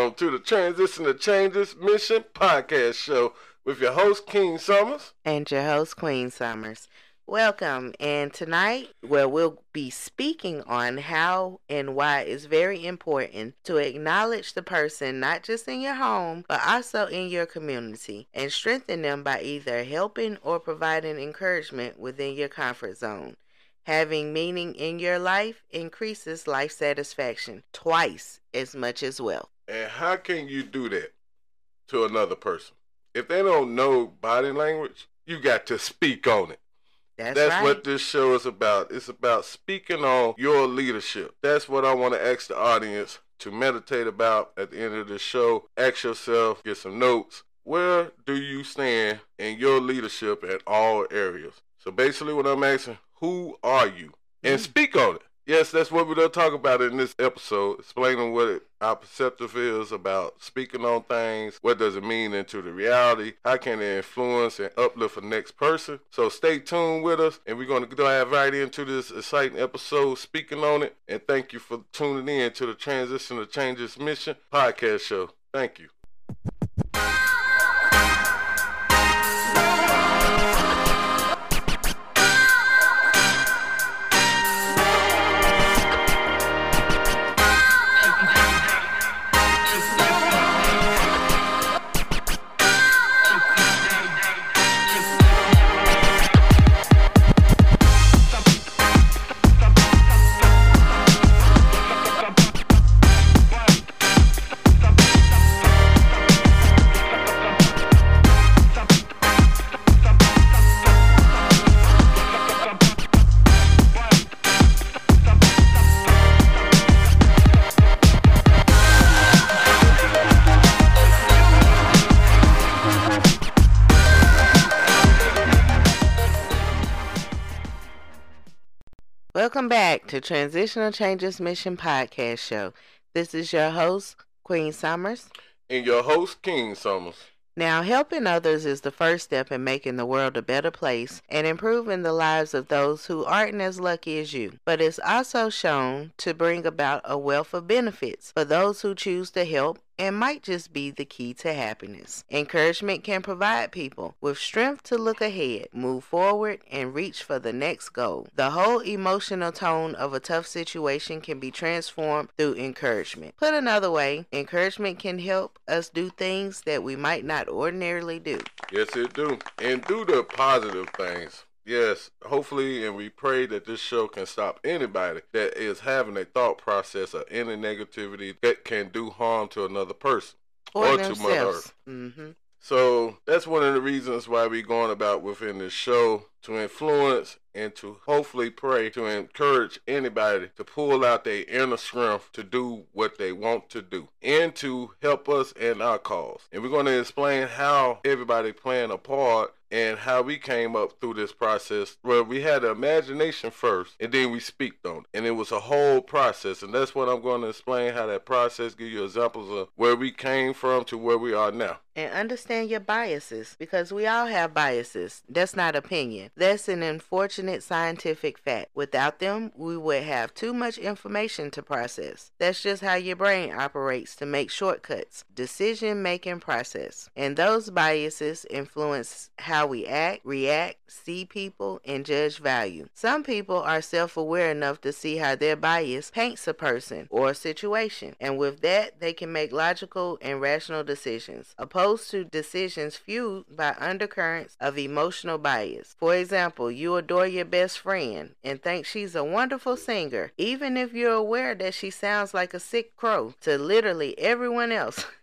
Welcome to the Transition to Changes Mission podcast show with your host, King Summers. And your host, Queen Summers. Welcome. And tonight, well, we'll be speaking on how and why it's very important to acknowledge the person, not just in your home, but also in your community, and strengthen them by either helping or providing encouragement within your comfort zone. Having meaning in your life increases life satisfaction twice as much as well. And how can you do that to another person? If they don't know body language, you got to speak on it. That's, That's right. what this show is about. It's about speaking on your leadership. That's what I want to ask the audience to meditate about at the end of the show. Ask yourself, get some notes. Where do you stand in your leadership at all areas? So basically, what I'm asking, who are you? And Mm. speak on it. Yes, that's what we're going to talk about in this episode, explaining what it, our perceptive is about speaking on things. What does it mean into the reality? How can it influence and uplift the next person? So stay tuned with us, and we're going to dive right into this exciting episode, speaking on it. And thank you for tuning in to the Transition to Changes Mission podcast show. Thank you. To Transitional Changes Mission Podcast Show. This is your host, Queen Summers. And your host, King Summers. Now, helping others is the first step in making the world a better place and improving the lives of those who aren't as lucky as you. But it's also shown to bring about a wealth of benefits for those who choose to help and might just be the key to happiness. Encouragement can provide people with strength to look ahead, move forward, and reach for the next goal. The whole emotional tone of a tough situation can be transformed through encouragement. Put another way, encouragement can help us do things that we might not ordinarily do. Yes, it do. And do the positive things. Yes, hopefully, and we pray that this show can stop anybody that is having a thought process of any negativity that can do harm to another person Or, or, to Mother. Earth. hmm So that's one of the reasons why we're going about within this show to influence and to hopefully pray to encourage anybody to pull out their inner strength to do what they want to do and to help us in our cause. And we're going to explain how everybody playing a part and how we came up through this process Well, we had the imagination first and then we speak on it. And it was a whole process. And that's what I'm going to explain how that process, give you examples of where we came from to where we are now. And understand your biases because we all have biases. That's not opinion. That's an unfortunate scientific fact. Without them, we would have too much information to process. That's just how your brain operates to make shortcuts. Decision making process. And those biases influence how we act, react, see people, and judge value. Some people are self aware enough to see how their bias paints a person or a situation, and with that, they can make logical and rational decisions, opposed to decisions fueled by undercurrents of emotional bias. For example, you adore your best friend and think she's a wonderful singer, even if you're aware that she sounds like a sick crow to literally everyone else.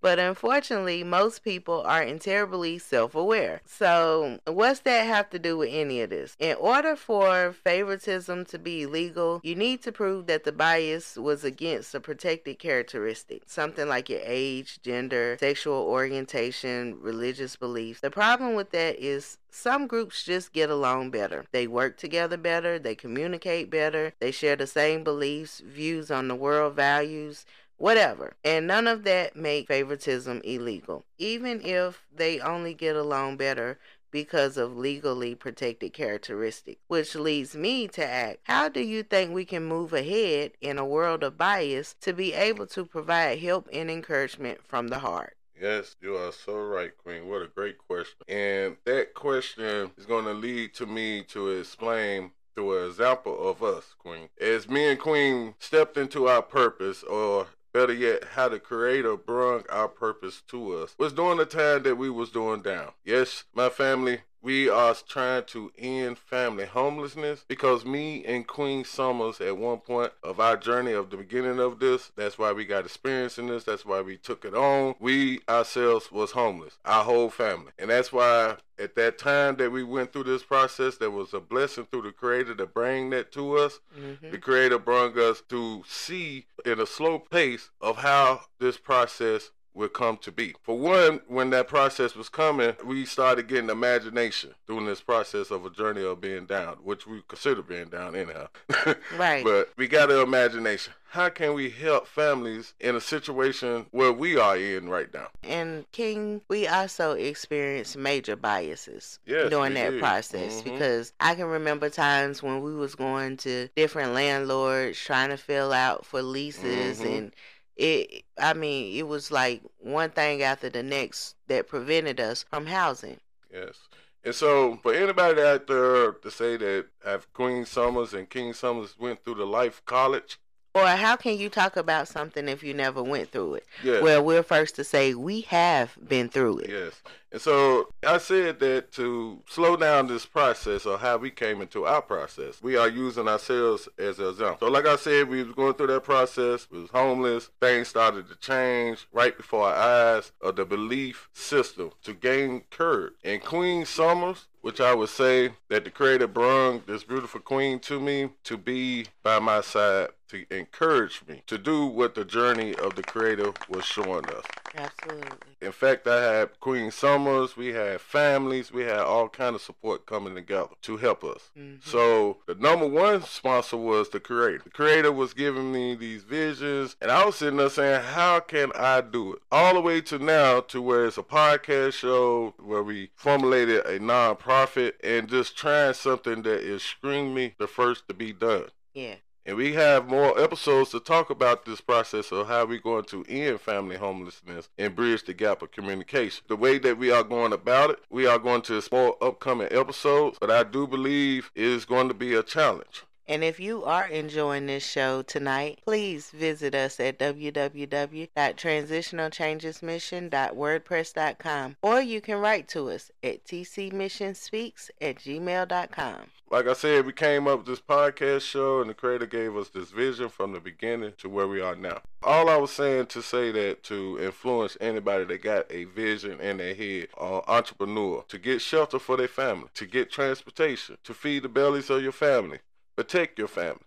But unfortunately, most people aren't terribly self aware. So, what's that have to do with any of this? In order for favoritism to be legal, you need to prove that the bias was against a protected characteristic, something like your age, gender, sexual orientation, religious beliefs. The problem with that is some groups just get along better. They work together better, they communicate better, they share the same beliefs, views on the world, values, whatever. And none of that make favoritism illegal. Even if they only get along better because of legally protected characteristics. Which leads me to ask how do you think we can move ahead in a world of bias to be able to provide help and encouragement from the heart? Yes, you are so right, Queen. What a great question. And that question is going to lead to me to explain through an example of us, Queen. As me and Queen stepped into our purpose, or better yet, how the Creator brung our purpose to us, was during the time that we was doing down. Yes, my family, we are trying to end family homelessness because me and Queen Summers at one point of our journey of the beginning of this, that's why we got experience in this, that's why we took it on. We ourselves was homeless, our whole family. And that's why at that time that we went through this process, there was a blessing through the Creator to bring that to us. Mm-hmm. The Creator brought us to see in a slow pace of how this process would come to be. For one, when that process was coming, we started getting imagination during this process of a journey of being down, which we consider being down anyhow. right. But we got an imagination. How can we help families in a situation where we are in right now? And King, we also experienced major biases yes, during that did. process mm-hmm. because I can remember times when we was going to different landlords trying to fill out for leases mm-hmm. and it i mean it was like one thing after the next that prevented us from housing yes and so for anybody out there to say that have queen summers and king summers went through the life college or how can you talk about something if you never went through it? Yes. Well, we're first to say we have been through it. Yes. And so I said that to slow down this process or how we came into our process, we are using ourselves as an example. So like I said, we was going through that process, we was homeless, things started to change right before our eyes of the belief system to gain courage. And Queen Summers which I would say that the Creator brung this beautiful queen to me to be by my side to encourage me to do what the journey of the Creator was showing us. Absolutely. In fact, I had Queen Summers, we had families, we had all kind of support coming together to help us. Mm-hmm. So the number one sponsor was the Creator. The Creator was giving me these visions, and I was sitting there saying, "How can I do it?" All the way to now, to where it's a podcast show where we formulated a nonprofit and just trying something that is extremely the first to be done. Yeah. And we have more episodes to talk about this process of how we're going to end family homelessness and bridge the gap of communication. The way that we are going about it, we are going to explore upcoming episodes, but I do believe it is going to be a challenge. And if you are enjoying this show tonight, please visit us at www.transitionalchangesmission.wordpress.com or you can write to us at tcmissionspeaks at gmail.com. Like I said, we came up with this podcast show and the creator gave us this vision from the beginning to where we are now. All I was saying to say that to influence anybody that got a vision in their head, uh, entrepreneur, to get shelter for their family, to get transportation, to feed the bellies of your family, protect your family.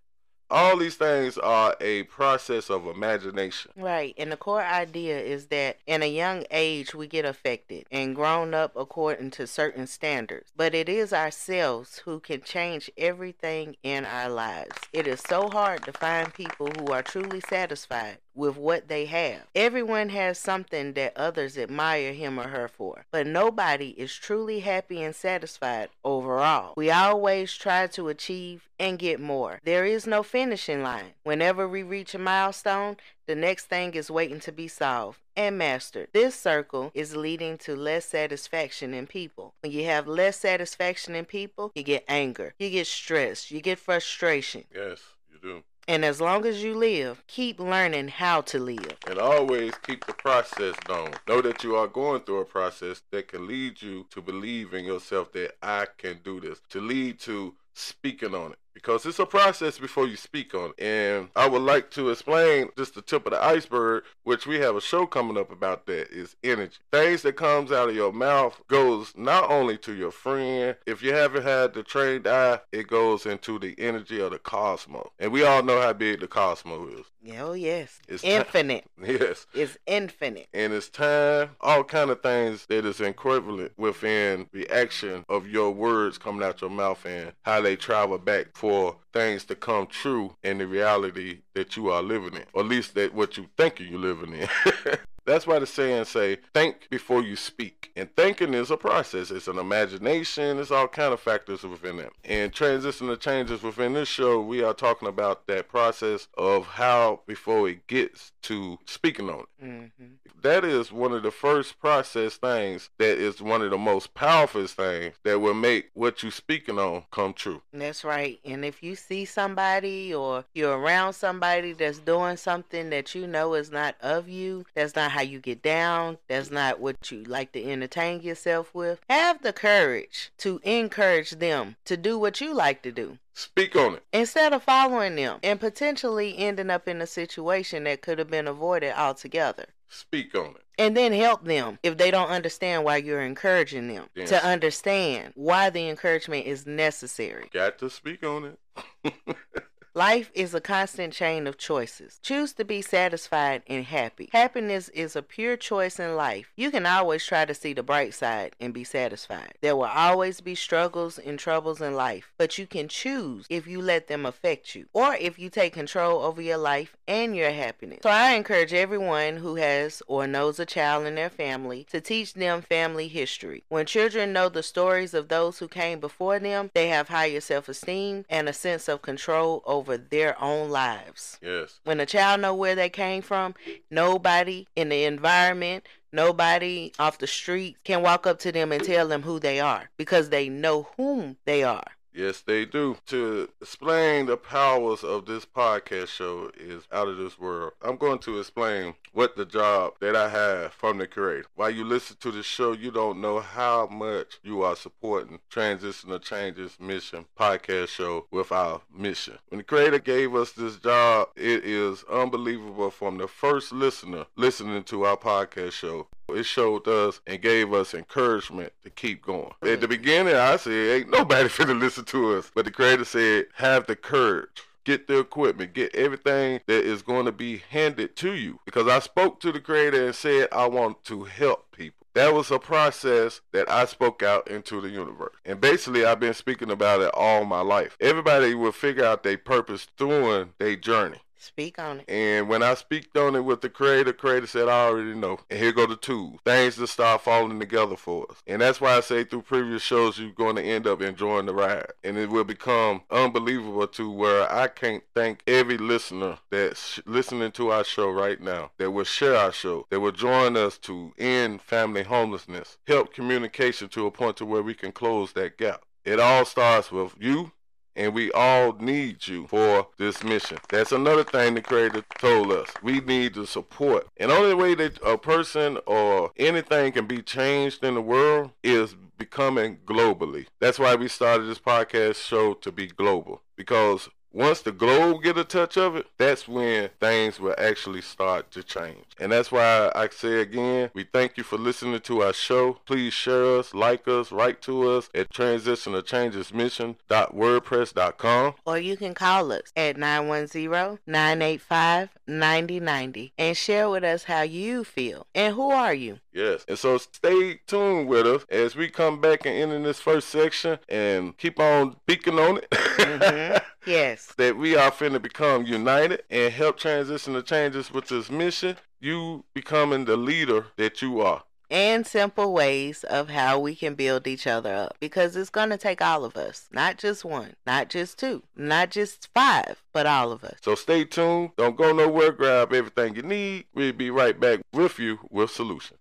All these things are a process of imagination. Right. And the core idea is that in a young age, we get affected and grown up according to certain standards. But it is ourselves who can change everything in our lives. It is so hard to find people who are truly satisfied with what they have. Everyone has something that others admire him or her for, but nobody is truly happy and satisfied overall. We always try to achieve and get more. There is no finishing line. Whenever we reach a milestone, the next thing is waiting to be solved and mastered. This circle is leading to less satisfaction in people. When you have less satisfaction in people, you get anger, you get stress, you get frustration. Yes, you do. And as long as you live, keep learning how to live. And always keep the process known. Know that you are going through a process that can lead you to believe in yourself that I can do this, to lead to speaking on it because it's a process before you speak on it. And I would like to explain just the tip of the iceberg, which we have a show coming up about that is energy. Things that comes out of your mouth goes not only to your friend. If you haven't had the trained eye, it goes into the energy of the cosmos. And we all know how big the cosmos is. Oh yes. It's infinite. yes. It's infinite. And it's time, all kind of things that is equivalent within the action of your words coming out your mouth and how they travel back for things to come true in the reality that you are living in, or at least that what you think you're living in. That's why the saying say, think before you speak. And thinking is a process. It's an imagination. It's all kind of factors within that. And transition to changes within this show, we are talking about that process of how before it gets to speaking on it. Mm-hmm. That is one of the first process things that is one of the most powerful things that will make what you speaking on come true. That's right. And if you see somebody or you're around somebody that's doing something that you know is not of you, that's not how you get down, that's not what you like to entertain yourself with, have the courage to encourage them to do what you like to do. Speak on it. Instead of following them and potentially ending up in a situation that could have been avoided altogether. Speak on it. And then help them if they don't understand why you're encouraging them yes. to understand why the encouragement is necessary. Got to speak on it. Life is a constant chain of choices. Choose to be satisfied and happy. Happiness is a pure choice in life. You can always try to see the bright side and be satisfied. There will always be struggles and troubles in life, but you can choose if you let them affect you or if you take control over your life and your happiness. So I encourage everyone who has or knows a child in their family to teach them family history. When children know the stories of those who came before them, they have higher self esteem and a sense of control over over their own lives. Yes. When a child know where they came from, nobody in the environment, nobody off the street can walk up to them and tell them who they are because they know whom they are. Yes, they do. To explain the powers of this podcast show is out of this world. I'm going to explain what the job that I have from the creator. While you listen to the show, you don't know how much you are supporting Transitional Changes Mission podcast show with our mission. When the creator gave us this job, it is unbelievable from the first listener listening to our podcast show it showed us and gave us encouragement to keep going. At mm-hmm. the beginning, I said, ain't nobody finna listen to us. But the creator said, have the courage get the equipment, get everything that is going to be handed to you. Because I spoke to the creator and said, I want to help people. That was a process that I spoke out into the universe. And basically, I've been speaking about it all my life. Everybody will figure out their purpose through their journey. Speak on it. And when I speak on it with the creator, creator said, I already know. And here go the tools. Things to start falling together for us. And that's why I say through previous shows, you're going to end up enjoying the ride. And it will become unbelievable to where I can't thank every listener that's listening to our show right now, that will share our show, that will join us to end family homelessness, help communication to a point to where we can close that gap. It all starts with you and we all need you for this mission. That's another thing the creator told us. We need the support. And only way that a person or anything can be changed in the world is becoming globally. That's why we started this podcast show to be global because once the globe get a touch of it, that's when things will actually start to change. And that's why I say again, we thank you for listening to our show. Please share us, like us, write to us at transitionalchangesmission.wordpress.com. Or you can call us at 910-985-9090 and share with us how you feel. And who are you? Yes. And so stay tuned with us as we come back and end in this first section and keep on speaking on it. Mm-hmm. Yes. that we are finna become united and help transition the changes with this mission. You becoming the leader that you are. And simple ways of how we can build each other up because it's going to take all of us, not just one, not just two, not just five, but all of us. So stay tuned. Don't go nowhere. Grab everything you need. We'll be right back with you with solutions.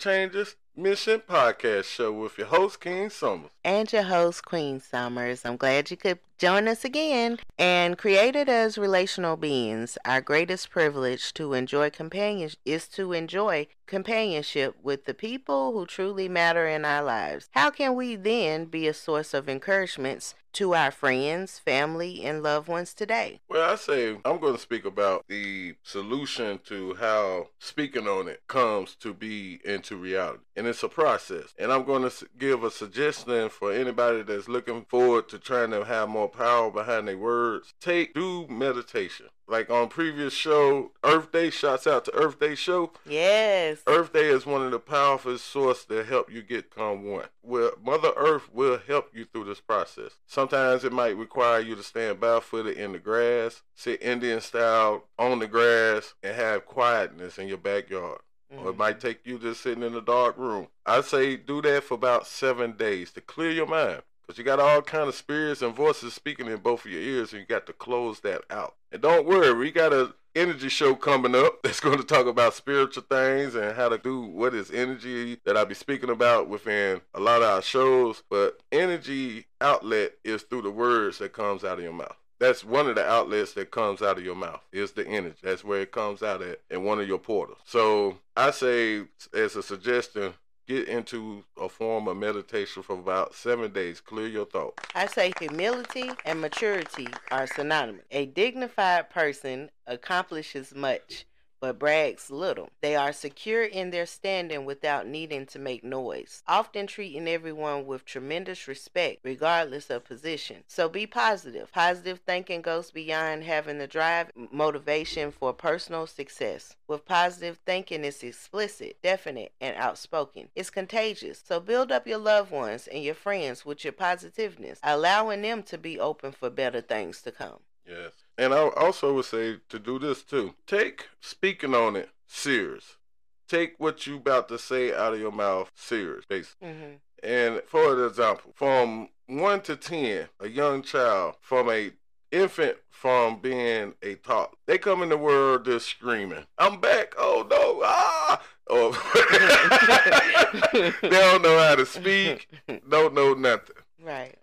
Changes Mission Podcast Show with your host, King Summers. And your host, Queen Summers. I'm glad you could join us again. And created as relational beings, our greatest privilege to enjoy companion is to enjoy companionship with the people who truly matter in our lives. How can we then be a source of encouragements to our friends, family, and loved ones today? Well, I say I'm going to speak about the solution to how speaking on it comes to be into reality. And it's a process. And I'm going to give a suggestion for anybody that's looking forward to trying to have more power behind their words. Take, do meditation like on previous show, Earth Day, shouts out to Earth Day show. Yes. Earth Day is one of the powerful sources to help you get come one. Well, Mother Earth will help you through this process. Sometimes it might require you to stand barefooted in the grass, sit Indian style on the grass, and have quietness in your backyard. Mm-hmm. Or it might take you just sitting in a dark room. I say do that for about seven days to clear your mind. But you got all kind of spirits and voices speaking in both of your ears, and you got to close that out. And don't worry, we got a energy show coming up that's going to talk about spiritual things and how to do what is energy that I'll be speaking about within a lot of our shows. But energy outlet is through the words that comes out of your mouth. That's one of the outlets that comes out of your mouth is the energy. That's where it comes out at in one of your portals. So I say as a suggestion, get into a form of meditation for about seven days. Clear your thoughts. I say humility and maturity are synonymous. A dignified person accomplishes much but brags little. They are secure in their standing without needing to make noise, often treating everyone with tremendous respect, regardless of position. So be positive. Positive thinking goes beyond having the drive, motivation for personal success. With positive thinking, it's explicit, definite, and outspoken. It's contagious. So build up your loved ones and your friends with your positiveness, allowing them to be open for better things to come. Yes. And I also would say to do this too. Take speaking on it serious. Take what you about to say out of your mouth serious, basically. Mm-hmm. And for example, from one to ten, a young child from a infant from being a top, they come in the world just screaming, "I'm back! Oh no! Ah!" Or they don't know how to speak, don't know nothing. Right.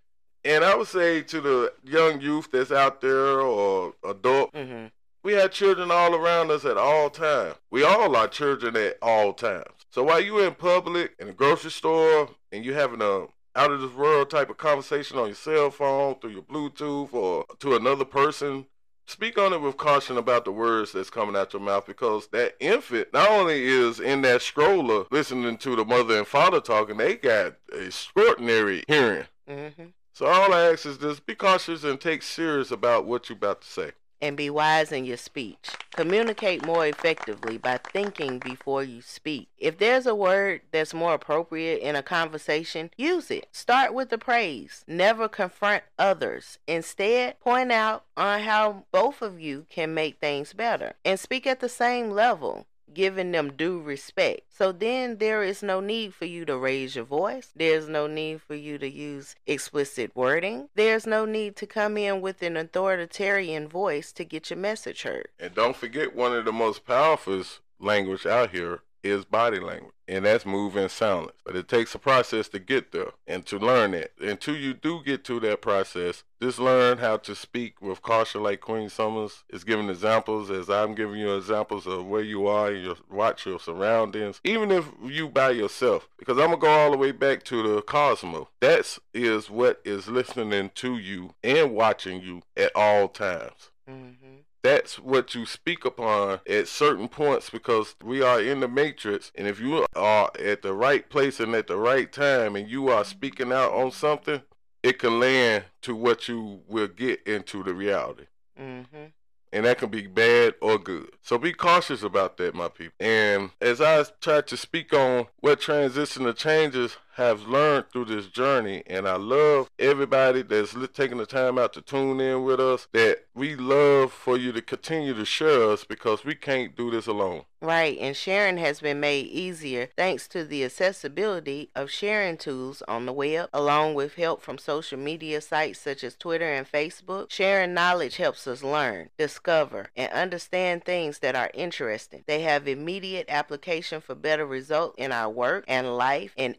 And I would say to the young youth that's out there or adult, mm-hmm. we have children all around us at all times. We all are children at all times. So while you're in public, in a grocery store, and you're having a out of this world type of conversation on your cell phone, through your Bluetooth, or to another person, speak on it with caution about the words that's coming out your mouth because that infant not only is in that stroller listening to the mother and father talking, they got extraordinary hearing. Mm-hmm. So all I ask is just be cautious and take serious about what you're about to say. And be wise in your speech. Communicate more effectively by thinking before you speak. If there's a word that's more appropriate in a conversation, use it. Start with the praise. Never confront others. Instead, point out on how both of you can make things better. And speak at the same level giving them due respect. So then there is no need for you to raise your voice. There's no need for you to use explicit wording. There's no need to come in with an authoritarian voice to get your message heard. And don't forget one of the most powerful language out here is body language, and that's moving silence. But it takes a process to get there and to learn it. Until you do get to that process, just learn how to speak with caution, like Queen Summers is giving examples, as I'm giving you examples of where you are. And you watch your surroundings, even if you by yourself. Because I'm gonna go all the way back to the cosmos. That is what is listening to you and watching you at all times. Mm-hmm that's what you speak upon at certain points because we are in the matrix. And if you are at the right place and at the right time and you are speaking out on something it can land to what you will get into the reality. Mm-hmm. and that can be bad or good. So be cautious about that my people. And as i try to speak on what transition changes have learned through this journey, and I love everybody that's taking the time out to tune in with us. That we love for you to continue to share us because we can't do this alone. Right, and sharing has been made easier thanks to the accessibility of sharing tools on the web, along with help from social media sites such as Twitter and Facebook. Sharing knowledge helps us learn, discover, and understand things that are interesting. They have immediate application for better results in our work and life and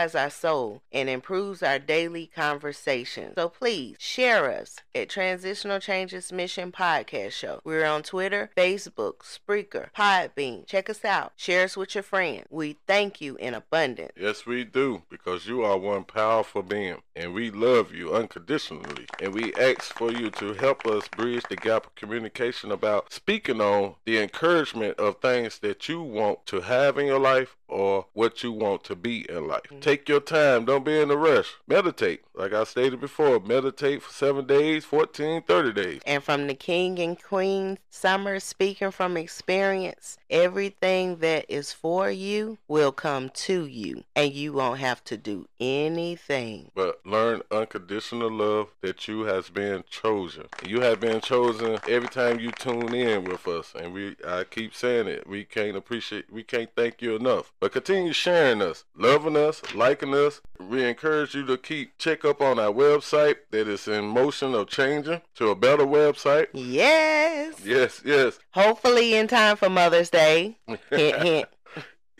edifies our soul and improves our daily conversation. So please share us at Transitional Changes Mission Podcast Show. We're on Twitter, Facebook, Spreaker, Podbean Check us out. Share us with your friends. We thank you in abundance. Yes, we do, because you are one powerful being, and we love you unconditionally. And we ask for you to help us bridge the gap of communication about speaking on the encouragement of things that you want to have in your life or what you want to be in life. Mm-hmm. Take your time. Don't be in a rush. Meditate. Like I stated before, meditate for seven days, 14, 30 days. And from the king and queen, Summer speaking from experience, everything that is for you will come to you, and you won't have to do anything. But learn unconditional love that you has been chosen. You have been chosen every time you tune in with us, and we I keep saying it. We can't appreciate, we can't thank you enough. But continue sharing us, loving us, liking us. We encourage you to keep check up on our website that is in motion of changing to a better website. Yes. Yes, yes. Hopefully in time for Mother's Day. hint, hint.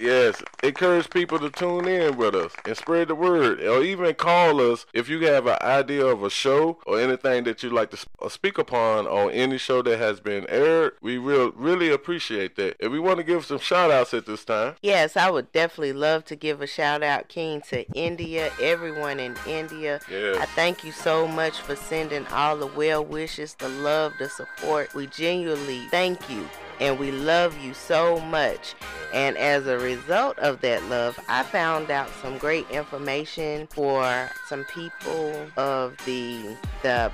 Yes, encourage people to tune in with us and spread the word, or even call us if you have an idea of a show or anything that you'd like to uh, speak upon on any show that has been aired. We will really appreciate that. And we want to give some shout outs at this time. Yes, I would definitely love to give a shout out, King, to India, everyone in India. Yes. I thank you so much for sending all the well wishes, the love, the support. We genuinely thank you and we love you so much. And as a result of that love, I found out some great information for some people of the the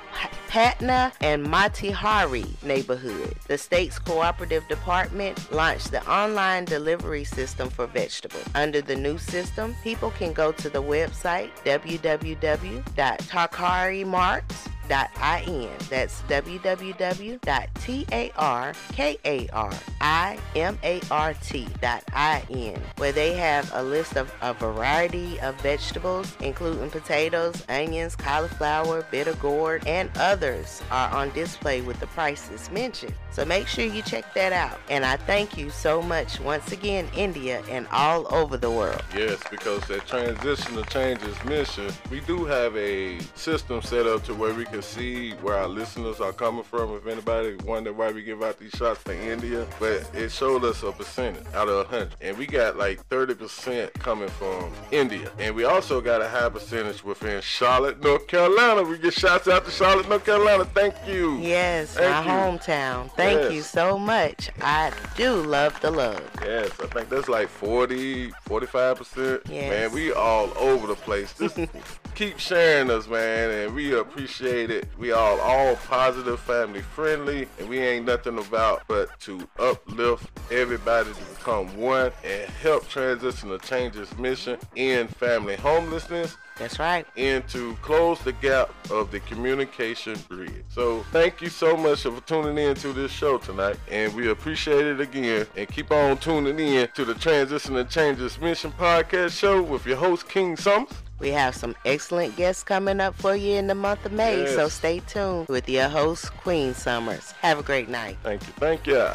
Patna and Motihari neighborhood. The state's cooperative department launched the online delivery system for vegetables. Under the new system, people can go to the website www.takarimarts.com That's www.tarkarimart.in, where they have a list of a variety of vegetables, including potatoes, onions, cauliflower, bitter gourd, and others are on display with the prices mentioned. So make sure you check that out. And I thank you so much once again, India, and all over the world. Yes, because that transition to changes mission, we do have a system set up to where we can can see where our listeners are coming from. If anybody wonder why we give out these shots to India, but it showed us a percentage out of a hundred, and we got like 30% coming from India, and we also got a high percentage within Charlotte, North Carolina. We get shots out to Charlotte, North Carolina. Thank you. Yes, Thank my you. hometown. Thank yes. you so much. I do love the love. Yes, I think that's like 40, 45%. Yes. Man, we all over the place. Just keep sharing us, man, and we appreciate it. we all all positive, family friendly, and we ain't nothing about but to uplift everybody to become one and help transition to change this mission in family homelessness. That's right. And to close the gap of the communication bridge. So thank you so much for tuning in to this show tonight. And we appreciate it again. And keep on tuning in to the Transition and Changes Mission podcast show with your host, King Summers. We have some excellent guests coming up for you in the month of May, yes. so stay tuned with your host, Queen Summers. Have a great night. Thank you. Thank you.